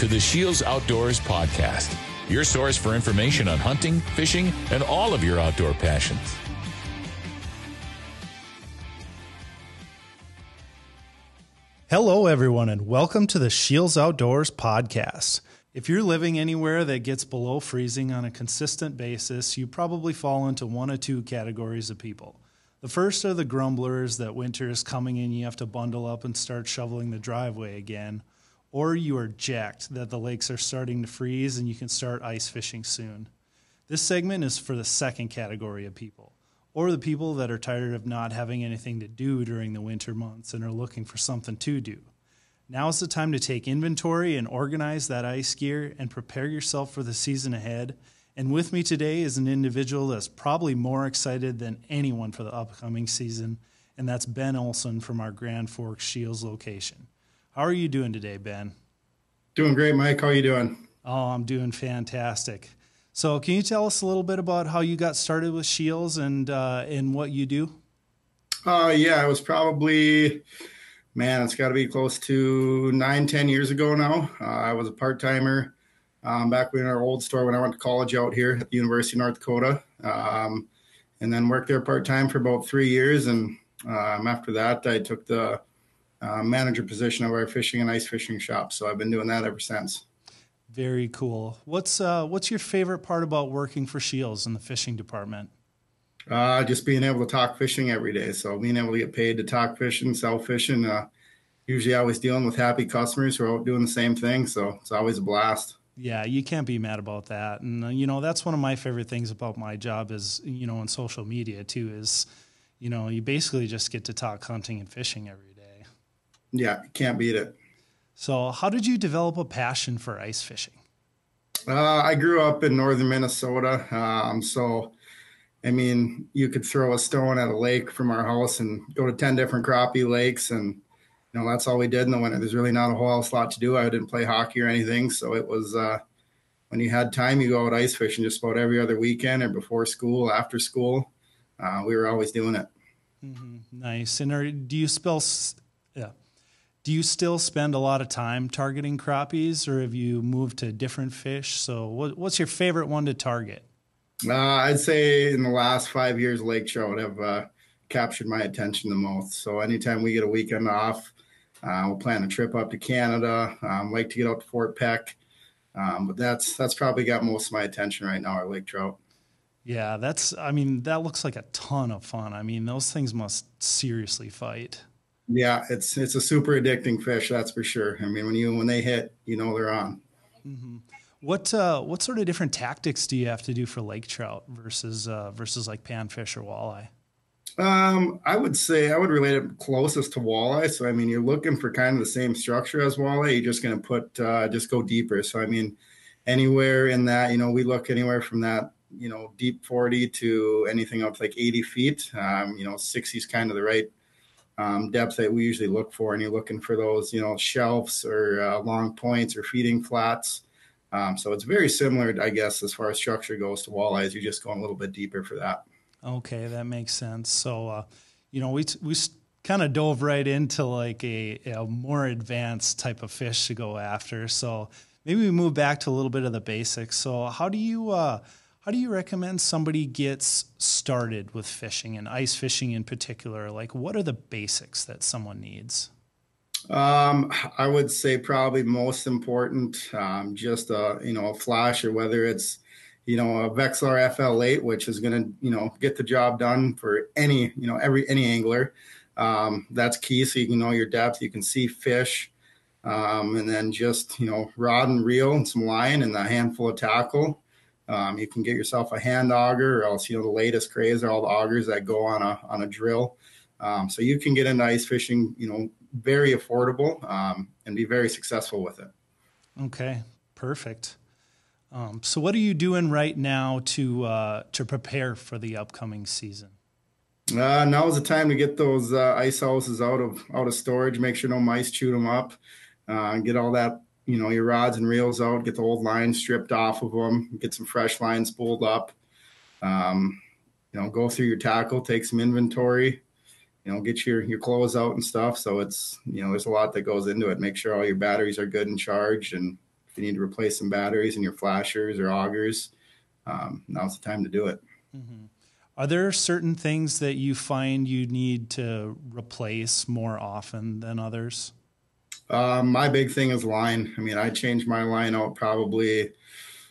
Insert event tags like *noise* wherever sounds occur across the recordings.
To the Shields Outdoors Podcast, your source for information on hunting, fishing, and all of your outdoor passions. Hello, everyone, and welcome to the Shields Outdoors Podcast. If you're living anywhere that gets below freezing on a consistent basis, you probably fall into one or two categories of people. The first are the grumblers that winter is coming and you have to bundle up and start shoveling the driveway again. Or you are jacked that the lakes are starting to freeze and you can start ice fishing soon. This segment is for the second category of people, or the people that are tired of not having anything to do during the winter months and are looking for something to do. Now is the time to take inventory and organize that ice gear and prepare yourself for the season ahead. And with me today is an individual that's probably more excited than anyone for the upcoming season, and that's Ben Olson from our Grand Forks Shields location. How are you doing today, Ben? Doing great, Mike. How are you doing? Oh, I'm doing fantastic. So, can you tell us a little bit about how you got started with Shields and uh, and what you do? Uh, yeah, it was probably, man, it's got to be close to nine, ten years ago now. Uh, I was a part timer um, back in our old store when I went to college out here at the University of North Dakota, um, and then worked there part time for about three years. And um, after that, I took the uh, manager position of our fishing and ice fishing shop. So I've been doing that ever since. Very cool. What's uh, what's your favorite part about working for Shields in the fishing department? Uh, just being able to talk fishing every day. So being able to get paid to talk fishing, sell fishing. Uh, usually, always dealing with happy customers who are out doing the same thing. So it's always a blast. Yeah, you can't be mad about that. And uh, you know, that's one of my favorite things about my job is you know on social media too is you know you basically just get to talk hunting and fishing every day. Yeah, can't beat it. So, how did you develop a passion for ice fishing? Uh, I grew up in northern Minnesota. Um, so, I mean, you could throw a stone at a lake from our house and go to 10 different crappie lakes. And, you know, that's all we did in the winter. There's really not a whole else lot to do. I didn't play hockey or anything. So it was, uh, when you had time, you go out ice fishing just about every other weekend or before school, after school. Uh, we were always doing it. Mm-hmm. Nice. And are, do you spell, yeah, do you still spend a lot of time targeting crappies or have you moved to different fish? So, what, what's your favorite one to target? Uh, I'd say in the last five years, lake trout have uh, captured my attention the most. So, anytime we get a weekend off, uh, we'll plan a trip up to Canada. Um, like to get out to Fort Peck, um, but that's that's probably got most of my attention right now. Our lake trout. Yeah, that's. I mean, that looks like a ton of fun. I mean, those things must seriously fight. Yeah, it's it's a super addicting fish, that's for sure. I mean, when you when they hit, you know they're on. Mm-hmm. What uh, what sort of different tactics do you have to do for lake trout versus uh, versus like panfish or walleye? Um, I would say I would relate it closest to walleye. So I mean, you're looking for kind of the same structure as walleye. You're just going to put uh, just go deeper. So I mean, anywhere in that, you know, we look anywhere from that you know deep 40 to anything up to like 80 feet. Um, you know, 60 is kind of the right um, depth that we usually look for, and you're looking for those, you know, shelves or uh, long points or feeding flats. Um, so it's very similar, I guess, as far as structure goes to walleyes. You're just going a little bit deeper for that. Okay, that makes sense. So, uh, you know, we we kind of dove right into like a, a more advanced type of fish to go after. So maybe we move back to a little bit of the basics. So how do you uh, how do you recommend somebody gets started with fishing and ice fishing in particular? Like, what are the basics that someone needs? Um, I would say probably most important, um, just a you know a flash, or whether it's you know a Vexilar FL8, which is going to you know get the job done for any you know every any angler. Um, that's key, so you can know your depth, you can see fish, um, and then just you know rod and reel and some line and a handful of tackle. Um, you can get yourself a hand auger, or else you know the latest craze are all the augers that go on a on a drill. Um, so you can get into ice fishing, you know, very affordable um, and be very successful with it. Okay, perfect. Um, so what are you doing right now to uh, to prepare for the upcoming season? Uh, now is the time to get those uh, ice houses out of out of storage. Make sure no mice chew them up. Uh, get all that you know your rods and reels out, get the old lines stripped off of them, get some fresh lines spooled up. Um, you know, go through your tackle, take some inventory, you know, get your your clothes out and stuff. So it's you know, there's a lot that goes into it. Make sure all your batteries are good and charged, and if you need to replace some batteries in your flashers or augers, um, now's the time to do it. Mm-hmm. Are there certain things that you find you need to replace more often than others? Um, my big thing is line. I mean, I change my line out probably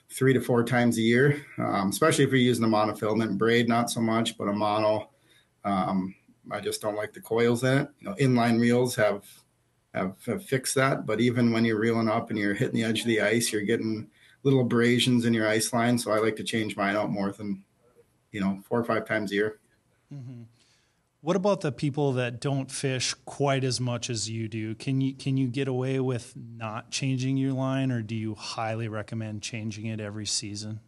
three to four times a year, um, especially if you're using a monofilament braid, not so much, but a mono. Um, I just don't like the coils in it. You know, inline reels have, have, have fixed that, but even when you're reeling up and you're hitting the edge of the ice, you're getting little abrasions in your ice line. So I like to change mine out more than, you know, four or five times a year. Mm-hmm. What about the people that don't fish quite as much as you do? Can you can you get away with not changing your line, or do you highly recommend changing it every season?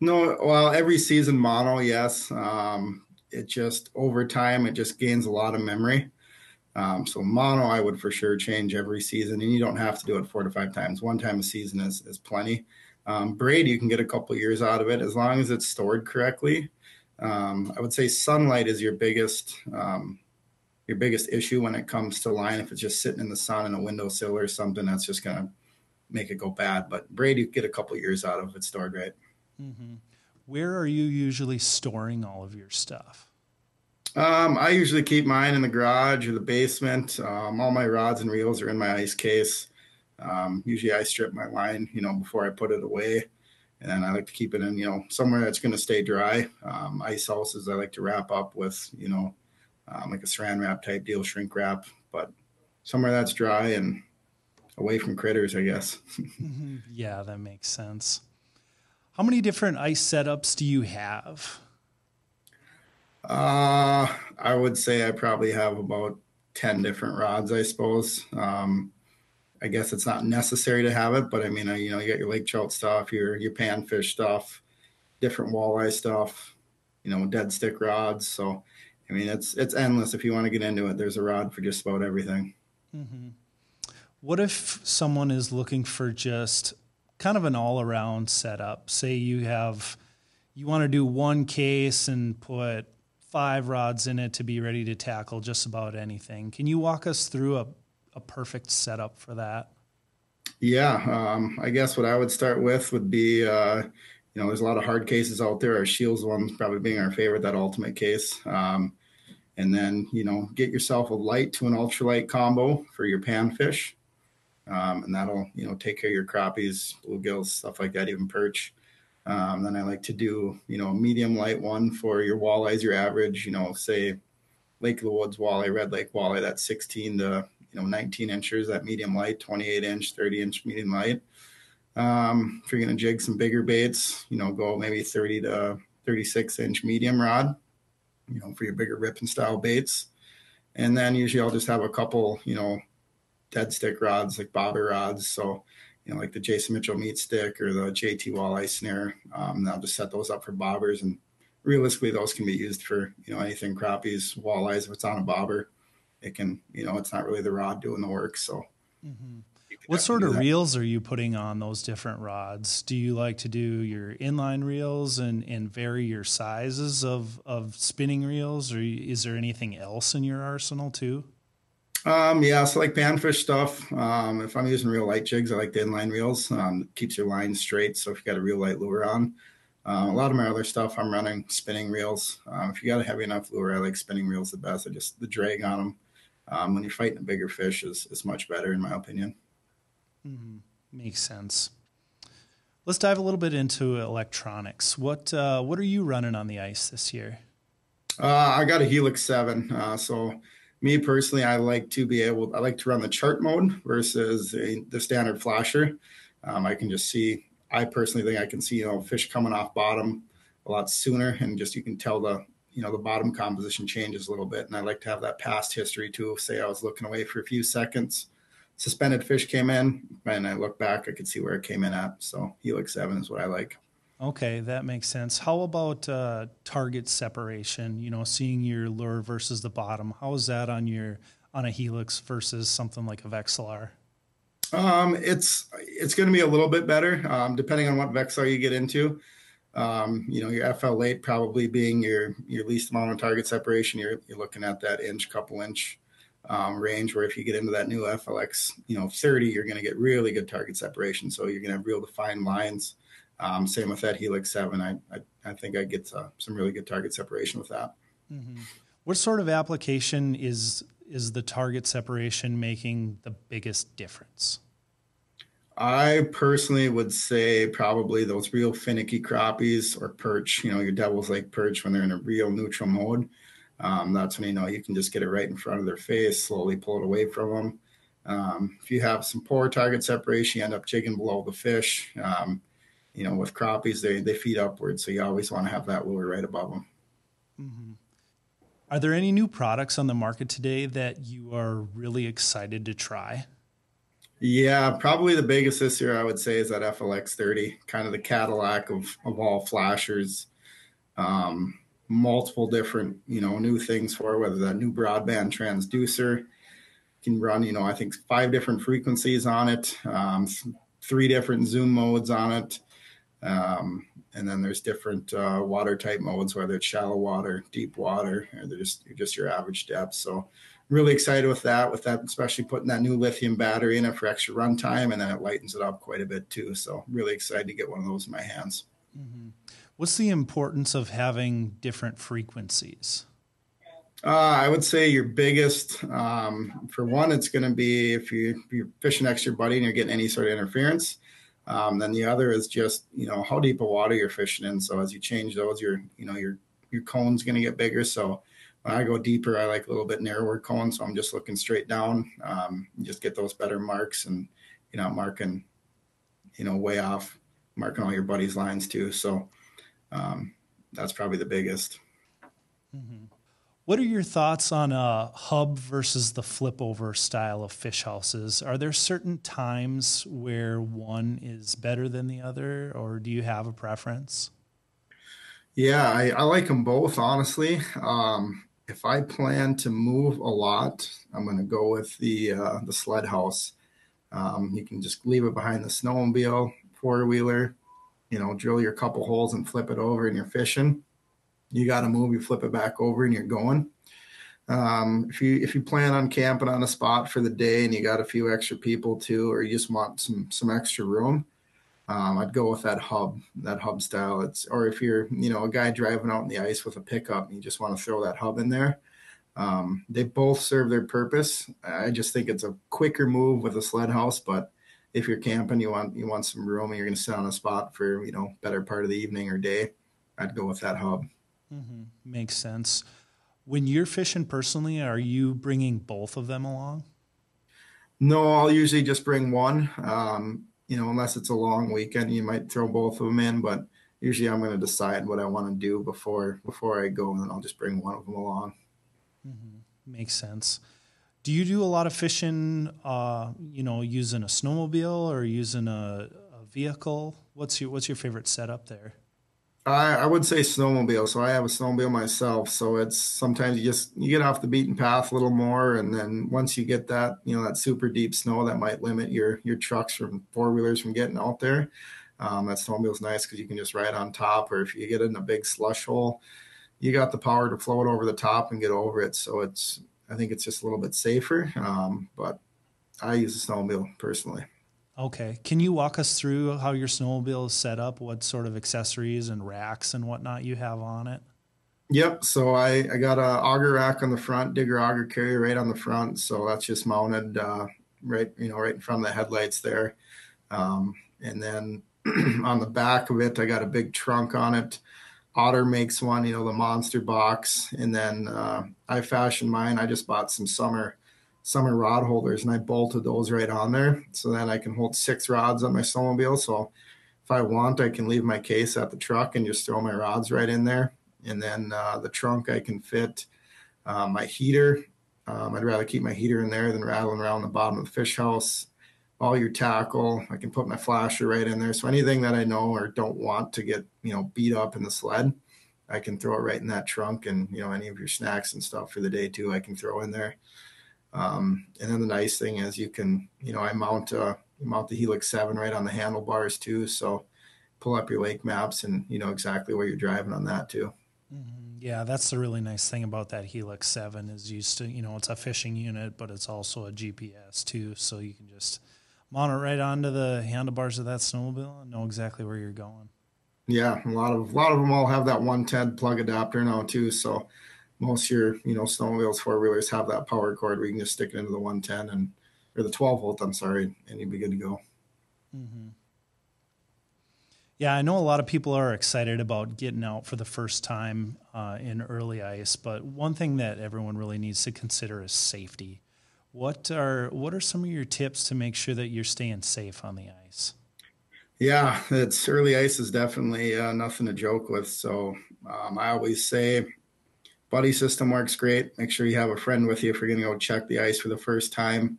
No, well, every season mono, yes. Um, it just over time it just gains a lot of memory. Um, so mono, I would for sure change every season, and you don't have to do it four to five times. One time a season is is plenty. Um, braid, you can get a couple years out of it as long as it's stored correctly. Um, I would say sunlight is your biggest um, your biggest issue when it comes to line. If it's just sitting in the sun in a windowsill or something, that's just gonna make it go bad. But braid, you get a couple years out of it stored right. Mm-hmm. Where are you usually storing all of your stuff? Um, I usually keep mine in the garage or the basement. Um, all my rods and reels are in my ice case. Um, usually, I strip my line, you know, before I put it away and I like to keep it in, you know, somewhere that's going to stay dry. Um, ice houses I like to wrap up with, you know, um, like a saran wrap type deal, shrink wrap, but somewhere that's dry and away from critters, I guess. *laughs* mm-hmm. Yeah, that makes sense. How many different ice setups do you have? Uh, I would say I probably have about 10 different rods, I suppose. Um, I guess it's not necessary to have it, but I mean, uh, you know, you got your lake trout stuff, your your panfish stuff, different walleye stuff, you know, dead stick rods. So, I mean, it's it's endless. If you want to get into it, there's a rod for just about everything. Mm-hmm. What if someone is looking for just kind of an all around setup? Say you have you want to do one case and put five rods in it to be ready to tackle just about anything. Can you walk us through a, a perfect setup for that? Yeah, um, I guess what I would start with would be, uh, you know, there's a lot of hard cases out there. Our Shields one's probably being our favorite, that ultimate case. Um, and then, you know, get yourself a light to an ultralight combo for your panfish. Um, and that'll, you know, take care of your crappies, bluegills, stuff like that, even perch. Um, then I like to do, you know, a medium light one for your walleyes, your average, you know, say Lake of the Woods walleye, Red Lake walleye, that's 16 to you know 19 inches that medium light 28 inch 30 inch medium light. Um, if you're to jig some bigger baits you know go maybe 30 to 36 inch medium rod you know for your bigger ripping style baits. And then usually i'll just have a couple you know dead stick rods like bobber rods. So you know like the jason mitchell meat stick or the jt walleye snare um, and i'll just set those up for bobbers. And realistically those can be used for you know anything crappies walleyes if it's on a bobber it can, you know, it's not really the rod doing the work. So, mm-hmm. what sort of reels are you putting on those different rods? Do you like to do your inline reels and, and vary your sizes of, of spinning reels, or is there anything else in your arsenal too? Um, yeah, so like panfish stuff. Um, if I'm using real light jigs, I like the inline reels. Um, keeps your line straight. So if you got a real light lure on, uh, a lot of my other stuff, I'm running spinning reels. Um, if you got a heavy enough lure, I like spinning reels the best. I just the drag on them um, when you're fighting a bigger fish is, is much better in my opinion. Mm-hmm. Makes sense. Let's dive a little bit into electronics. What uh, what are you running on the ice this year? Uh, I got a Helix Seven. Uh, so me personally, I like to be able. I like to run the chart mode versus a, the standard flasher. Um, I can just see. I personally think I can see you know fish coming off bottom a lot sooner, and just you can tell the you know the bottom composition changes a little bit and i like to have that past history too. Say i was looking away for a few seconds suspended fish came in and i look back i could see where it came in at. So helix 7 is what i like. Okay that makes sense. How about uh, target separation you know seeing your lure versus the bottom? How is that on your on a helix versus something like a vexilar um, it's it's going to be a little bit better um, depending on what vexilar you get into Um, you know, your FL8 probably being your your least amount of target separation. You're you're looking at that inch, couple inch um, range. Where if you get into that new FLX, you know, 30, you're going to get really good target separation. So you're going to have real defined lines. Um, same with that Helix 7. I I, I think I get uh, some really good target separation with that. Mm-hmm. What sort of application is is the target separation making the biggest difference? I personally would say probably those real finicky crappies or perch, you know, your devil's lake perch when they're in a real neutral mode. Um, that's when you know you can just get it right in front of their face, slowly pull it away from them. Um, if you have some poor target separation, you end up jigging below the fish. Um, you know, with crappies, they, they feed upwards, so you always want to have that lure right above them. Mm-hmm. Are there any new products on the market today that you are really excited to try? Yeah, probably the biggest this year I would say is that FLX 30, kind of the Cadillac of, of all flashers. Um, multiple different, you know, new things for whether that new broadband transducer can run, you know, I think five different frequencies on it, um, three different zoom modes on it. Um, and then there's different uh, water type modes, whether it's shallow water, deep water, or just, just your average depth. So really excited with that, with that, especially putting that new lithium battery in it for extra runtime, and then it lightens it up quite a bit too. So really excited to get one of those in my hands. Mm-hmm. What's the importance of having different frequencies? Uh, I would say your biggest, um, for one, it's going to be if, you, if you're fishing next to your buddy and you're getting any sort of interference. Um, then the other is just you know how deep of water you're fishing in. So as you change those, your you know your your cone's going to get bigger. So I go deeper, I like a little bit narrower cone, so I'm just looking straight down. Um, just get those better marks, and you know, marking, you know, way off, marking all your buddies' lines too. So um, that's probably the biggest. Mm-hmm. What are your thoughts on a hub versus the flip over style of fish houses? Are there certain times where one is better than the other, or do you have a preference? Yeah, I, I like them both, honestly. Um, if I plan to move a lot, I'm going to go with the uh, the sled house. Um, you can just leave it behind the snowmobile, four wheeler. You know, drill your couple holes and flip it over, and you're fishing. You got to move, you flip it back over, and you're going. Um, if you if you plan on camping on a spot for the day and you got a few extra people too, or you just want some some extra room, um, I'd go with that hub, that hub style. It's or if you're, you know, a guy driving out in the ice with a pickup, and you just want to throw that hub in there. Um, they both serve their purpose. I just think it's a quicker move with a sled house, but if you're camping, you want you want some room, and you're going to sit on a spot for you know better part of the evening or day. I'd go with that hub. Mm-hmm. Makes sense. When you're fishing personally, are you bringing both of them along? No, I'll usually just bring one. Um, you know, unless it's a long weekend, you might throw both of them in. But usually, I'm going to decide what I want to do before before I go, and then I'll just bring one of them along. Mm-hmm. Makes sense. Do you do a lot of fishing? Uh, you know, using a snowmobile or using a, a vehicle? What's your What's your favorite setup there? I, I would say snowmobile. So I have a snowmobile myself. So it's sometimes you just you get off the beaten path a little more, and then once you get that you know that super deep snow that might limit your your trucks from four wheelers from getting out there. Um, that snowmobile's nice because you can just ride on top, or if you get in a big slush hole, you got the power to float over the top and get over it. So it's I think it's just a little bit safer. Um, but I use a snowmobile personally. Okay. Can you walk us through how your snowmobile is set up? What sort of accessories and racks and whatnot you have on it? Yep. So I, I got a auger rack on the front, digger auger carrier right on the front. So that's just mounted uh, right, you know, right in front of the headlights there. Um, and then *clears throat* on the back of it, I got a big trunk on it. Otter makes one, you know, the monster box. And then uh, I fashioned mine. I just bought some summer summer rod holders and I bolted those right on there. So then I can hold six rods on my snowmobile. So if I want, I can leave my case at the truck and just throw my rods right in there. And then uh, the trunk, I can fit uh, my heater. Um, I'd rather keep my heater in there than rattling around the bottom of the fish house. All your tackle, I can put my flasher right in there. So anything that I know or don't want to get, you know, beat up in the sled, I can throw it right in that trunk. And, you know, any of your snacks and stuff for the day too, I can throw in there. Um, and then the nice thing is you can, you know, I mount uh, mount the Helix Seven right on the handlebars too. So pull up your lake maps and you know exactly where you're driving on that too. Mm-hmm. Yeah, that's the really nice thing about that Helix Seven is used to you know it's a fishing unit, but it's also a GPS too, so you can just mount it right onto the handlebars of that snowmobile and know exactly where you're going. Yeah, a lot of a lot of them all have that 110 plug adapter now too. So most of your you know snowmobiles, four wheelers have that power cord where you can just stick it into the 110 and or the 12 volt. I'm sorry, and you'd be good to go. Mm-hmm. Yeah, I know a lot of people are excited about getting out for the first time uh, in early ice, but one thing that everyone really needs to consider is safety. What are what are some of your tips to make sure that you're staying safe on the ice? Yeah, it's early ice is definitely uh, nothing to joke with. So um, I always say, buddy system works great. Make sure you have a friend with you if you're going to go check the ice for the first time.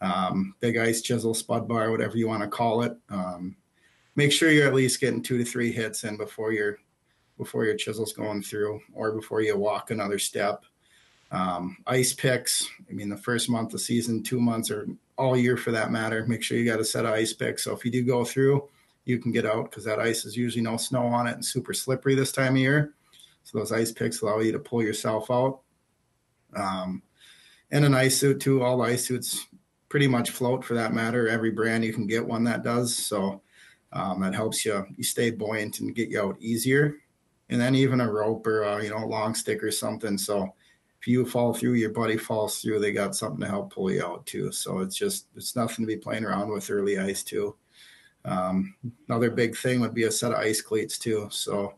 Um, big ice chisel, spud bar, whatever you want to call it. Um, make sure you're at least getting two to three hits in before your before your chisel's going through, or before you walk another step. Um, ice picks. I mean, the first month of season, two months, or all year for that matter. Make sure you got a set of ice picks. So if you do go through, you can get out because that ice is usually no snow on it and super slippery this time of year. So those ice picks allow you to pull yourself out. Um, and an ice suit too. All ice suits pretty much float for that matter. Every brand you can get one that does. So um, that helps you you stay buoyant and get you out easier. And then even a rope or a, you know long stick or something. So if you fall through, your buddy falls through, they got something to help pull you out too. So it's just it's nothing to be playing around with early ice too. Um, another big thing would be a set of ice cleats too. So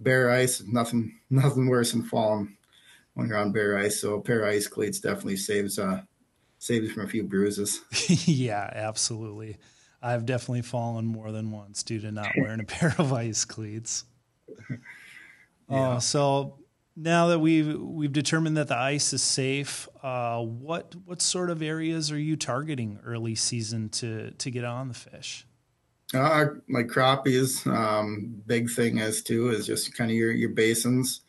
bare ice, nothing *laughs* nothing worse than falling when you're on bare ice. So a pair of ice cleats definitely saves uh saves you from a few bruises. *laughs* yeah, absolutely. I've definitely fallen more than once due to not wearing a *laughs* pair of ice cleats. Yeah. Uh, so now that we've we've determined that the ice is safe, uh, what what sort of areas are you targeting early season to to get on the fish? Uh, like crappies, um, big thing is too is just kind of your your basins.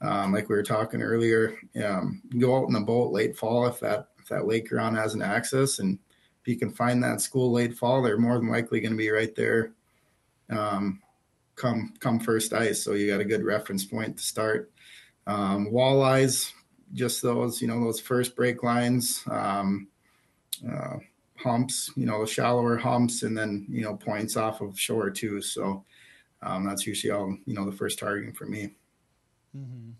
Um, like we were talking earlier, um, go out in the boat late fall if that if that lake you're on has an access, and if you can find that school late fall, they're more than likely going to be right there. Um, come come first ice, so you got a good reference point to start. Um, walleyes, just those, you know, those first break lines, um, uh, humps, you know, the shallower humps, and then, you know, points off of shore too. So um, that's usually all, you know, the first targeting for me. Mm-hmm.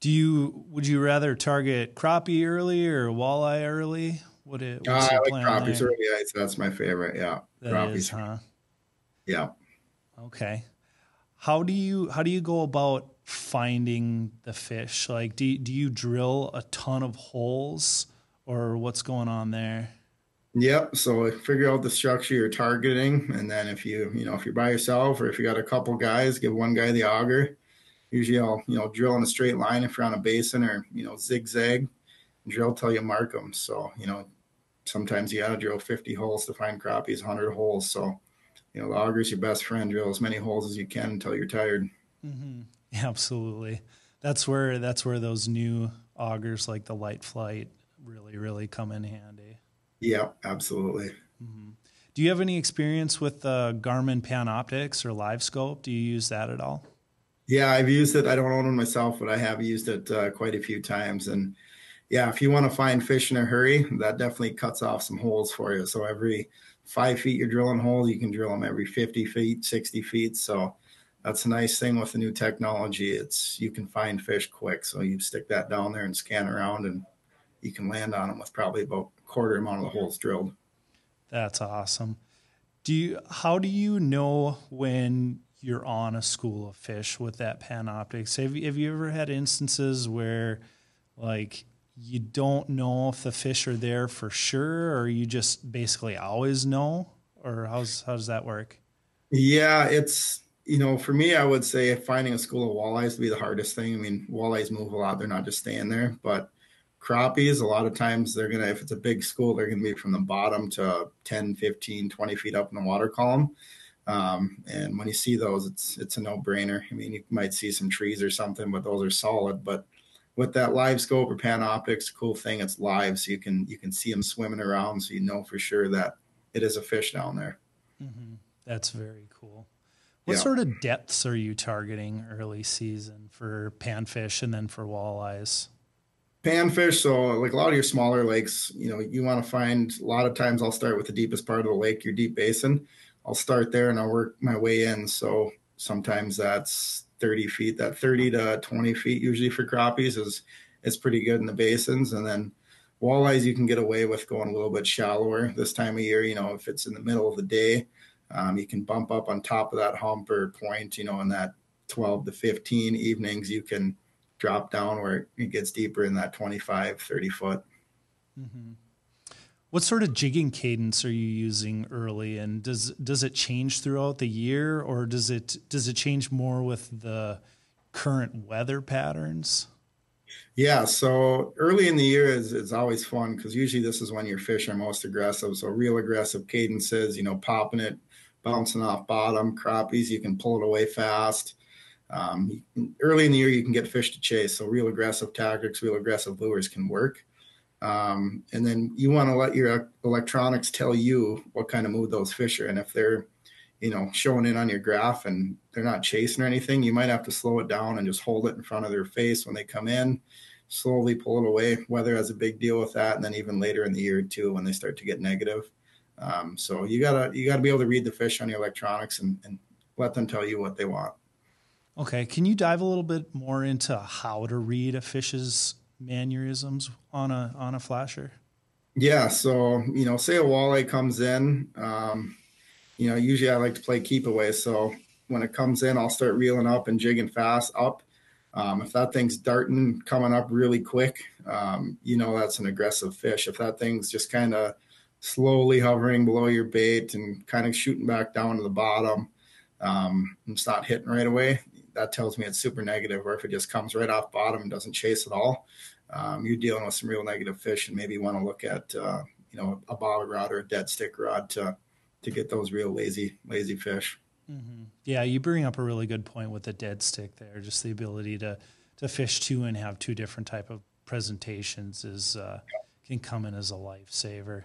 Do you, would you rather target crappie early or walleye early? What it, uh, I like crappies there? early. That's my favorite. Yeah. That crappies. Is, huh? Yeah. Okay. How do you, how do you go about finding the fish? Like, do do you drill a ton of holes, or what's going on there? Yep. So figure out the structure you're targeting, and then if you you know if you're by yourself or if you got a couple guys, give one guy the auger. Usually, I'll you know drill in a straight line if you're on a basin, or you know zigzag, drill till you mark them. So you know sometimes you got to drill 50 holes to find crappies, 100 holes. So you know the auger's your best friend. Drill as many holes as you can until you're tired. Mm-hmm. *laughs* Absolutely. That's where that's where those new augers like the light flight really really come in handy. Yeah, absolutely. Mm-hmm. Do you have any experience with uh, Garmin Panoptix or LiveScope? Do you use that at all? Yeah, I've used it. I don't own it myself, but I have used it uh, quite a few times. And yeah, if you want to find fish in a hurry, that definitely cuts off some holes for you. So every five feet you're drilling holes, you can drill them every 50 feet, 60 feet. So that's a nice thing with the new technology. It's you can find fish quick, so you stick that down there and scan around, and you can land on them with probably about a quarter amount of the holes drilled. That's awesome. Do you? How do you know when you're on a school of fish with that Panoptix? Have you, have you ever had instances where, like, you don't know if the fish are there for sure, or you just basically always know, or how's how does that work? Yeah, it's you know, for me, I would say finding a school of walleyes would be the hardest thing. I mean, walleyes move a lot; they're not just staying there. But crappies, a lot of times they're gonna, if it's a big school, they're gonna be from the bottom to 10, 15, 20 feet up in the water column. Um, and when you see those, it's it's a no brainer. I mean, you might see some trees or something, but those are solid. But with that live scope or Panoptix, cool thing, it's live, so you can you can see them swimming around, so you know for sure that it is a fish down there. Mm-hmm. That's very cool. What yeah. sort of depths are you targeting early season for panfish and then for walleyes? Panfish, so like a lot of your smaller lakes, you know, you want to find a lot of times I'll start with the deepest part of the lake, your deep basin. I'll start there and I'll work my way in. So sometimes that's 30 feet, that 30 to 20 feet usually for crappies is is pretty good in the basins. And then walleyes you can get away with going a little bit shallower this time of year. You know, if it's in the middle of the day, um, you can bump up on top of that hump or point, you know, in that 12 to 15 evenings, you can drop down where it gets deeper in that 25, 30 foot. Mm-hmm. What sort of jigging cadence are you using early, and does does it change throughout the year, or does it does it change more with the current weather patterns? Yeah, so early in the year is it's always fun because usually this is when your fish are most aggressive. So real aggressive cadences, you know, popping it, bouncing off bottom, crappies, you can pull it away fast. Um, early in the year, you can get fish to chase. So real aggressive tactics, real aggressive lures can work. Um, and then you want to let your electronics tell you what kind of mood those fish are. And if they're, you know, showing in on your graph and they're not chasing or anything, you might have to slow it down and just hold it in front of their face when they come in, slowly pull it away. Weather has a big deal with that. And then even later in the year too, when they start to get negative. Um, so you gotta you gotta be able to read the fish on your electronics and, and let them tell you what they want. Okay, can you dive a little bit more into how to read a fish's mannerisms on a on a flasher? Yeah, so you know, say a walleye comes in, um, you know, usually I like to play keep away. So when it comes in, I'll start reeling up and jigging fast up. Um, if that thing's darting coming up really quick, um, you know that's an aggressive fish. If that thing's just kind of slowly hovering below your bait and kind of shooting back down to the bottom, um, it's not hitting right away. That tells me it's super negative. Or if it just comes right off bottom and doesn't chase at all, um, you're dealing with some real negative fish, and maybe you want to look at uh, you know a bobber rod or a dead stick rod to to get those real lazy lazy fish. Mm-hmm. Yeah, you bring up a really good point with the dead stick there. Just the ability to to fish two and have two different type of presentations is uh, can come in as a lifesaver.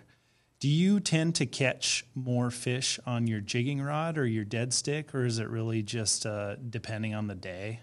Do you tend to catch more fish on your jigging rod or your dead stick, or is it really just uh, depending on the day?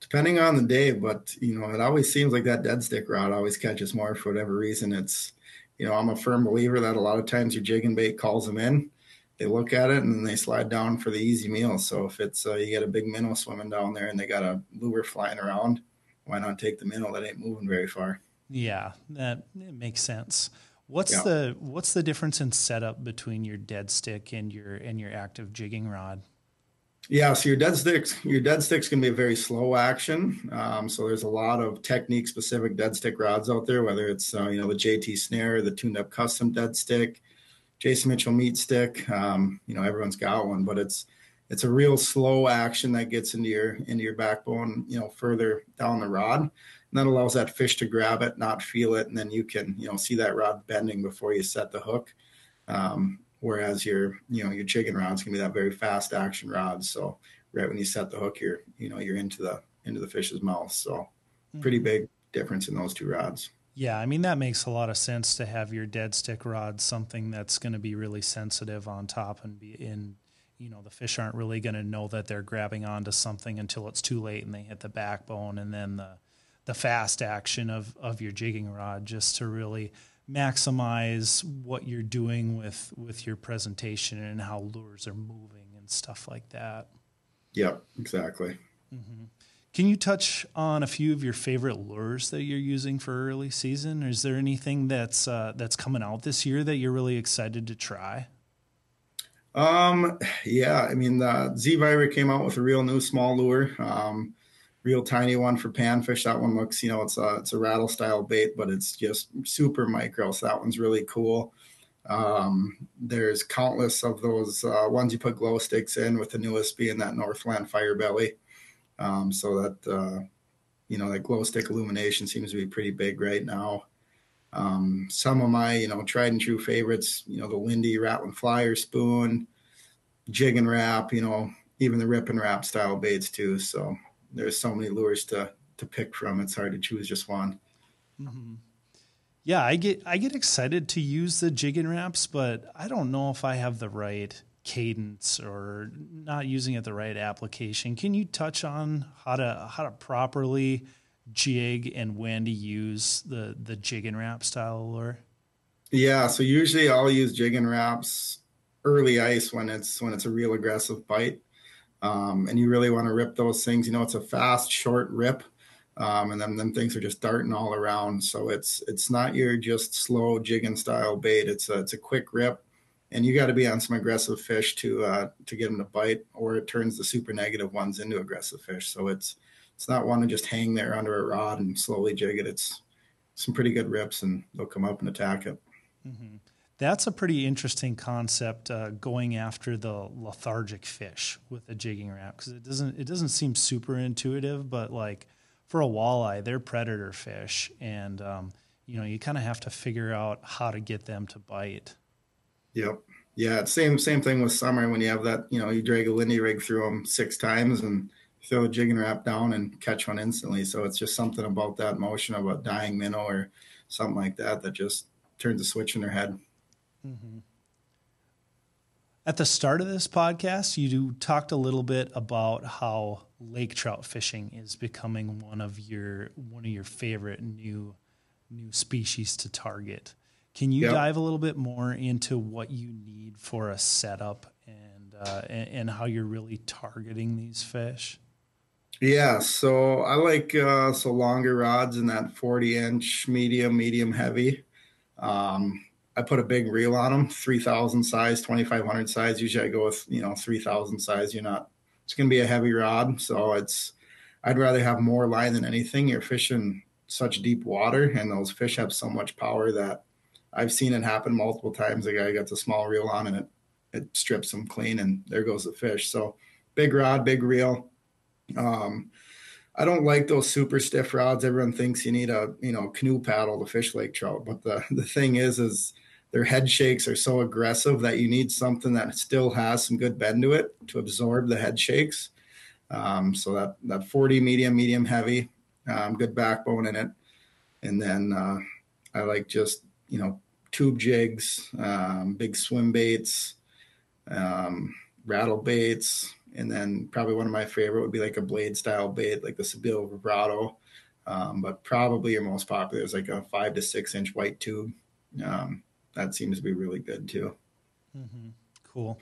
Depending on the day, but you know, it always seems like that dead stick rod always catches more for whatever reason. It's, you know, I'm a firm believer that a lot of times your jigging bait calls them in, they look at it and then they slide down for the easy meal. So if it's uh, you got a big minnow swimming down there and they got a lure flying around, why not take the minnow that ain't moving very far? Yeah, that makes sense. What's yeah. the what's the difference in setup between your dead stick and your and your active jigging rod? Yeah, so your dead sticks, your dead sticks can be a very slow action. Um, so there's a lot of technique specific dead stick rods out there, whether it's uh, you know the JT snare, the tuned up custom dead stick, Jason Mitchell meat stick. Um, you know everyone's got one, but it's it's a real slow action that gets into your into your backbone, you know, further down the rod. And that allows that fish to grab it, not feel it, and then you can, you know, see that rod bending before you set the hook. Um, whereas your, you know, your jigging rod's gonna be that very fast action rod. So right when you set the hook, you're, you know, you're into the into the fish's mouth. So pretty mm-hmm. big difference in those two rods. Yeah, I mean that makes a lot of sense to have your dead stick rod something that's going to be really sensitive on top and be in you know the fish aren't really going to know that they're grabbing onto something until it's too late and they hit the backbone and then the the fast action of of your jigging rod just to really maximize what you're doing with with your presentation and how lures are moving and stuff like that. Yep, exactly. Mm-hmm. Can you touch on a few of your favorite lures that you're using for early season? Is there anything that's uh, that's coming out this year that you're really excited to try? Um, yeah, I mean the Z Vibra came out with a real new small lure. Um, real tiny one for panfish. That one looks, you know, it's a it's a rattle style bait, but it's just super micro. So that one's really cool. Um, there's countless of those uh, ones you put glow sticks in, with the newest being that Northland Fire Belly. Um, so that uh, you know that glow stick illumination seems to be pretty big right now. Um, some of my you know tried and true favorites, you know, the Lindy Rattling Flyer spoon, Jigging Rap, you know, even the Rippin' Rap style baits too. So there's so many lures to to pick from. It's hard to choose just one. Mm-hmm. Yeah, I get I get excited to use the jig and wraps, but I don't know if I have the right cadence or not using it the right application. Can you touch on how to how to properly jig and when to use the the Jigging Rap style lure? Yeah, so usually I'll use jig and wraps early ice when it's when it's a real aggressive bite, um, and you really want to rip those things. You know, it's a fast, short rip, um, and then then things are just darting all around. So it's it's not your just slow jigging style bait. It's a it's a quick rip, and you got to be on some aggressive fish to uh, to get them to bite, or it turns the super negative ones into aggressive fish. So it's it's not one to just hang there under a rod and slowly jig it. It's some pretty good rips, and they'll come up and attack it. Mm-hmm. That's a pretty interesting concept, uh, going after the lethargic fish with a Jigging Rap because it doesn't it doesn't seem super intuitive, but like for a walleye, they're predator fish, and um, you know you kind of have to figure out how to get them to bite. Yep. Yeah. Same same thing with summer when you have that. You know, you drag a Lindy rig through them six times and throw a Jigging Rap down and catch one instantly. So it's just something about that motion of a dying minnow or something like that that just turns a switch in their head. Mm-hmm. At the start of this podcast, you talked a little bit about how lake trout fishing is becoming one of your one of your favorite new new species to target. Can you yep. dive a little bit more into what you need for a setup and, uh, and, and how you're really targeting these fish? Yeah, so I like uh, so longer rods in that 40 inch medium, medium heavy. Um, I put a big reel on them, 3000 size, 2500 size. Usually I go with, you know, 3000 size. You're not, it's going to be a heavy rod. So it's, I'd rather have more line than anything. You're fishing such deep water and those fish have so much power that I've seen it happen multiple times. A guy gets a small reel on and it, it strips them clean and there goes the fish. So big rod, big reel. Um, I don't like those super stiff rods. Everyone thinks you need a you know canoe paddle to fish lake trout, but the *laughs* the thing is, is their head shakes are so aggressive that you need something that still has some good bend to it to absorb the head shakes. Um, so that that 40 medium, medium heavy, um, good backbone in it, and then uh, I like just you know tube jigs, um, big swim baits, um, rattle baits, and then probably one of my favorite would be like a blade style bait, like the Sebile vibrato. Um, but probably your most popular is like a five to six inch white tube. Um, that seems to be really good too. Mm-hmm. Cool.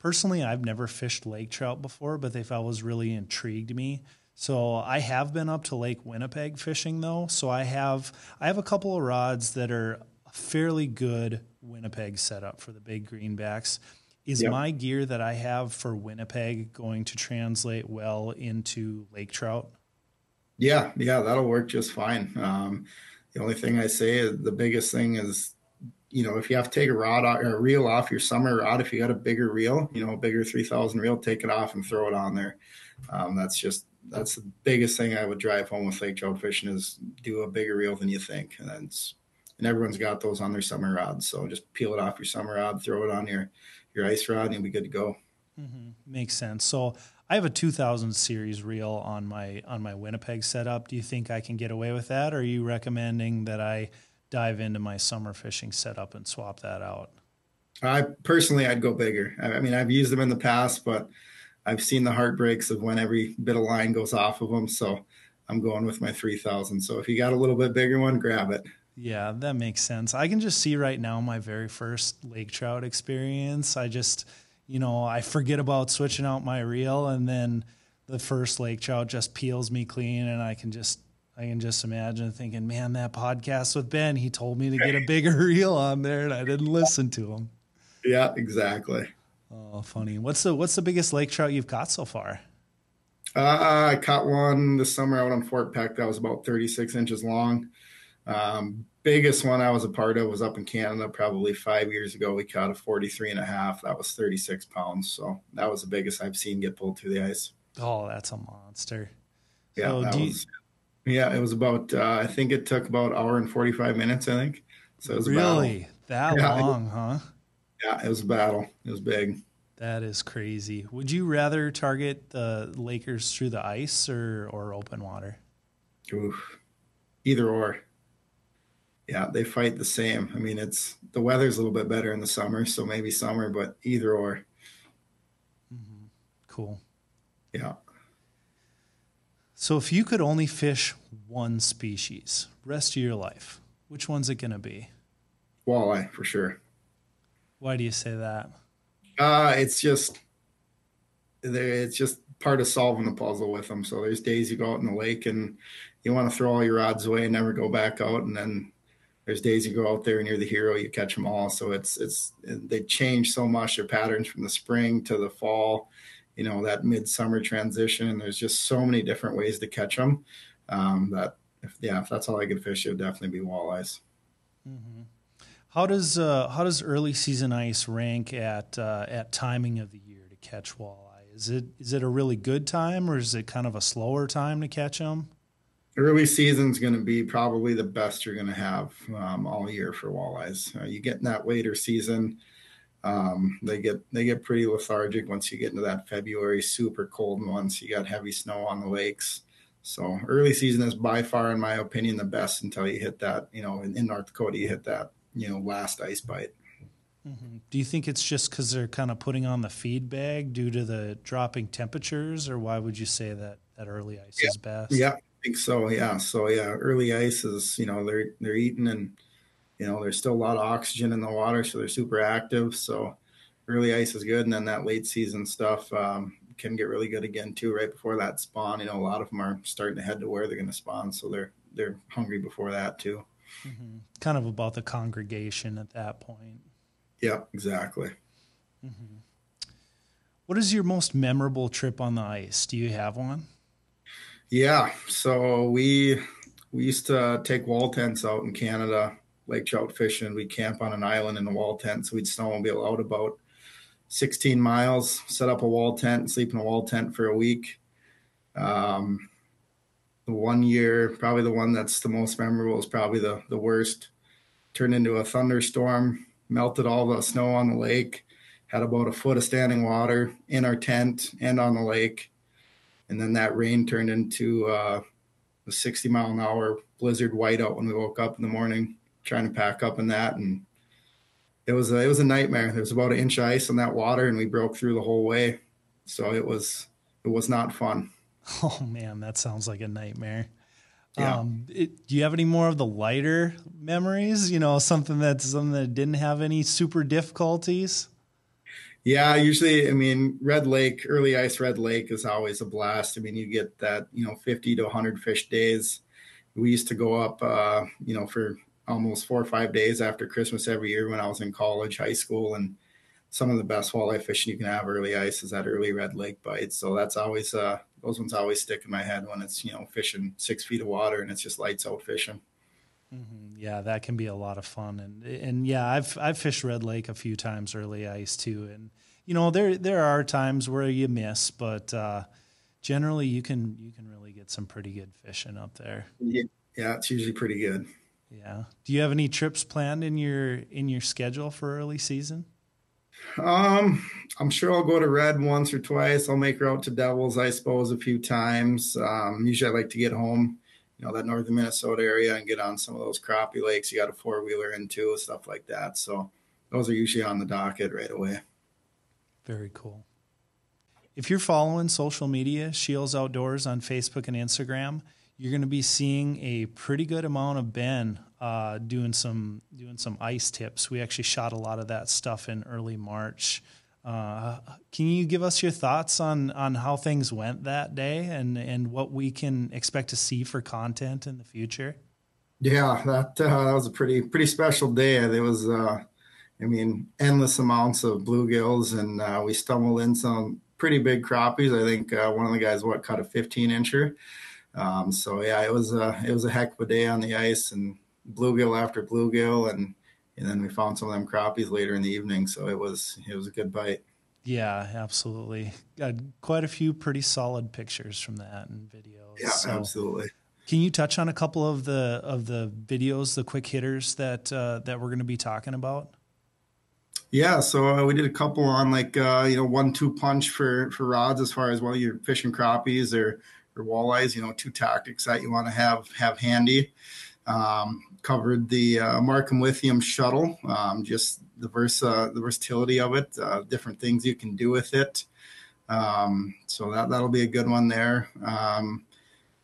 Personally, I've never fished lake trout before, but they've always really intrigued me. So I have been up to Lake Winnipeg fishing though. So I have I have a couple of rods that are fairly good Winnipeg setup for the big greenbacks. Is yep. my gear that I have for Winnipeg going to translate well into lake trout? Yeah, yeah, that'll work just fine. Um, the only thing I say is the biggest thing is you know, if you have to take a rod or a reel off your summer rod, if you got a bigger reel, you know, a bigger 3000 reel, take it off and throw it on there. Um, that's just, that's the biggest thing I would drive home with lake trout fishing is do a bigger reel than you think. And that's, and everyone's got those on their summer rods. So just peel it off your summer rod, throw it on your, your ice rod and you'll be good to go. Mm-hmm. Makes sense. So I have a 2000 series reel on my, on my Winnipeg setup. Do you think I can get away with that? Or are you recommending that I, dive into my summer fishing setup and swap that out? I personally, I'd go bigger. I mean, I've used them in the past, but I've seen the heartbreaks of when every bit of line goes off of them. So I'm going with my 3000. So if you got a little bit bigger one, grab it. Yeah, that makes sense. I can just see right now my very first lake trout experience. I just, you know, I forget about switching out my reel and then the first lake trout just peels me clean and I can just I can just imagine thinking, man, that podcast with Ben, he told me to get a bigger *laughs* reel on there and I didn't listen to him. Yeah, exactly. Oh, funny. What's the what's the biggest lake trout you've caught so far? Uh, I caught one this summer out on Fort Peck that was about 36 inches long. Um, biggest one I was a part of was up in Canada probably five years ago. We caught a 43 and a half. That was 36 pounds. So that was the biggest I've seen get pulled through the ice. Oh, that's a monster. Yeah, so that was yeah, it was about. Uh, I think it took about hour and forty five minutes. I think. So it was really that yeah, long, huh? Yeah, it was a battle. It was big. That is crazy. Would you rather target the Lakers through the ice or or open water? Oof. Either or. yeah, they fight the same. I mean, it's the weather's a little bit better in the summer, so maybe summer, but either or. Mm-hmm. Cool. Yeah. So if you could only fish one species rest of your life, which one's it going to be? Walleye for sure. Why do you say that? Uh, it's just it's just part of solving the puzzle with them. So there's days you go out in the lake and you want to throw all your rods away and never go back out, and then there's days you go out there and you're the hero, you catch them all. So it's it's they change so much their patterns from the spring to the fall, you know that midsummer transition. And there's just so many different ways to catch them. Um, that if, yeah, if that's all I could fish, it would definitely be walleyes. Mm-hmm. How does uh, how does early season ice rank at uh, at timing of the year to catch walleye? Is it is it a really good time or is it kind of a slower time to catch them? early season's going to be probably the best you're going to have um, all year for walleyes. Uh, you get in that later season, um, they get they get pretty lethargic once you get into that February super cold months. You got heavy snow on the lakes. So early season is by far, in my opinion, the best until you hit that. You know, in, in North Dakota, you hit that. You know, last ice bite. Mm-hmm. Do you think it's just because they're kind of putting on the feed bag due to the dropping temperatures, or why would you say that that early ice yeah. is best? Yeah, I think so. Yeah. So yeah, early ice is you know they're they're eating and you know there's still a lot of oxygen in the water, so they're super active. So early ice is good, and then that late season stuff um, can get really good again too. Right before that spawn, you know, a lot of them are starting to head to where they're going to spawn, so they're they're hungry before that too. Mm-hmm. Kind of about the congregation at that point. Yeah, exactly. Mm-hmm. What is your most memorable trip on the ice? Do you have one? Yeah, so we we used to take wall tents out in Canada, lake trout fishing. We'd camp on an island in a wall tent. So we'd snowmobile out about 16 miles, set up a wall tent, sleep in a wall tent for a week. Um, the one year, probably the one that's the most memorable, is probably the the worst. Turned into a thunderstorm, melted all the snow on the lake, had about a foot of standing water in our tent and on the lake and then that rain turned into uh, a 60 mile an hour blizzard whiteout when we woke up in the morning trying to pack up in that and it was a, it was a nightmare there was about an inch of ice on that water and we broke through the whole way so it was it was not fun *laughs* oh man that sounds like a nightmare yeah. Um, it, do you have any more of the lighter memories? You know, something that's something that didn't have any super difficulties. Yeah, usually, I mean, Red Lake, early ice Red Lake is always a blast. I mean, you get that, you know, 50 to 100 fish days. We used to go up, uh, you know, for almost four or five days after Christmas every year when I was in college, high school. And some of the best walleye fishing you can have early ice is that early Red Lake bite. So that's always, uh, those ones always stick in my head when it's, you know, fishing six feet of water and it's just lights out fishing. Mm-hmm. Yeah, that can be a lot of fun, and and yeah, I've I've fished Red Lake a few times early ice too, and you know there there are times where you miss, but uh, generally you can you can really get some pretty good fishing up there. Yeah, yeah, it's usually pretty good. Yeah. Do you have any trips planned in your in your schedule for early season? Um, I'm sure I'll go to Red once or twice. I'll make her out to Devils, I suppose, a few times. Um, usually I like to get home you know that northern Minnesota area and get on some of those crappie lakes. You got a four wheeler into stuff like that. So those are usually on the docket right away. Very cool. If you're following social media, Scheels Outdoors on Facebook and Instagram, you're going to be seeing a pretty good amount of Ben uh, doing some doing some ice tips. We actually shot a lot of that stuff in early March. Uh, can you give us your thoughts on on how things went that day and and what we can expect to see for content in the future? Yeah, that uh, that was a pretty pretty special day. There was, uh, I mean, endless amounts of bluegills, and uh, we stumbled in some pretty big crappies. I think uh, one of the guys what caught a 15 incher. Um, so yeah, it was a it was a heck of a day on the ice, and bluegill after bluegill, and and then we found some of them crappies later in the evening. So it was it was a good bite. Yeah, absolutely. Got quite a few pretty solid pictures from that and videos. Yeah, so absolutely. Can you touch on a couple of the of the videos, the quick hitters that uh, that we're going to be talking about? Yeah, so uh, we did a couple on like uh, you know one two punch for for rods as far as well you're fishing crappies or or walleyes. You know, two tactics that you want to have have handy. Um, covered the uh, Marcum Lithium shuttle, um, just the, versa, the versatility of it, uh, different things you can do with it. Um, so that that'll be a good one there. Um,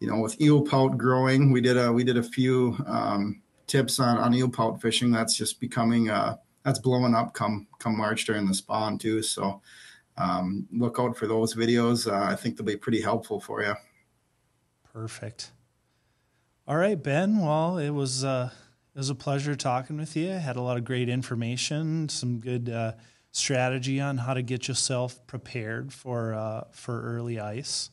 you know, with eel pout growing, we did a we did a few um, tips on on eel pout fishing. That's just becoming uh, that's blowing up come come March during the spawn too. So um, look out for those videos. Uh, I think they'll be pretty helpful for you. Perfect. All right, Ben. Well, it was uh, it was a pleasure talking with you. Had a lot of great information, some good uh, strategy on how to get yourself prepared for uh, for early ice.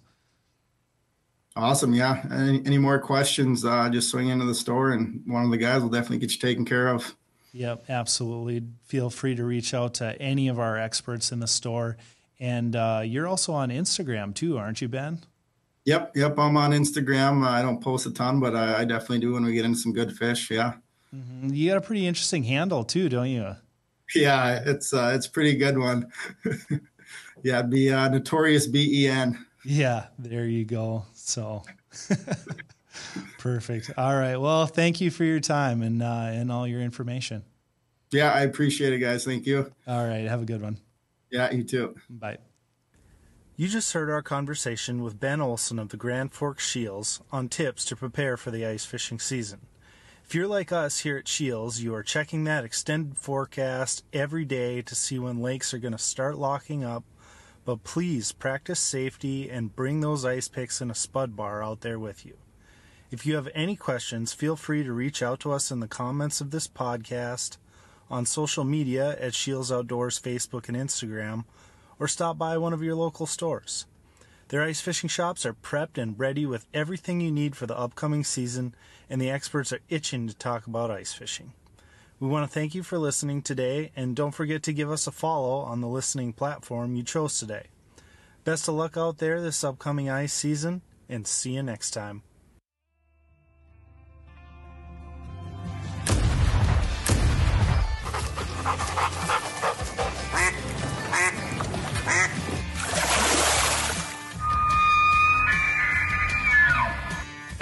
Awesome. Yeah. Any, any more questions? Uh, just swing into the store, and one of the guys will definitely get you taken care of. Yep, absolutely. Feel free to reach out to any of our experts in the store. And uh, you're also on Instagram too, aren't you, Ben? Yep, yep. I'm on Instagram. I don't post a ton, but I, I definitely do when we get into some good fish. Yeah. Mm-hmm. You got a pretty interesting handle too, don't you? *laughs* Yeah, it's uh, it's pretty good one. *laughs* yeah, be uh, notorious B E N. Yeah, there you go. So *laughs* perfect. All right. Well, thank you for your time and uh, and all your information. Yeah, I appreciate it, guys. Thank you. All right. Have a good one. Yeah, you too. Bye. You just heard our conversation with Ben Olson of the Grand Forks Scheels on tips to prepare for the ice fishing season. If you're like us here at Scheels, you are checking that extended forecast every day to see when lakes are going to start locking up but please practice safety and bring those ice picks and a spud bar out there with you. If you have any questions, feel free to reach out to us in the comments of this podcast, on social media at Scheels Outdoors Facebook and Instagram, or stop by one of your local stores. Their ice fishing shops are prepped and ready with everything you need for the upcoming season, and the experts are itching to talk about ice fishing. We want to thank you for listening today, and don't forget to give us a follow on the listening platform you chose today. Best of luck out there this upcoming ice season, and see you next time.